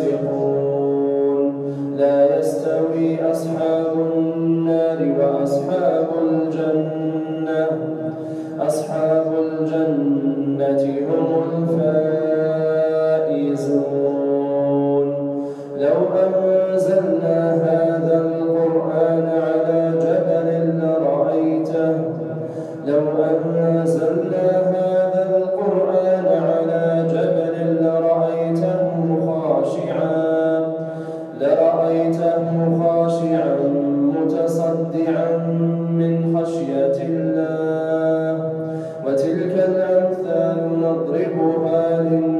الفاسقون لا يستوي أصحاب النار وأصحاب الجنة. أصحاب الجنة هم الفائزون. لو أنزلنا هذا القرآن على جبل لرأيته لو أنزلنا هذا خاشعا لرأيته خاشعا متصدعا من خشية الله. وتلك الأمثال نضربها للناس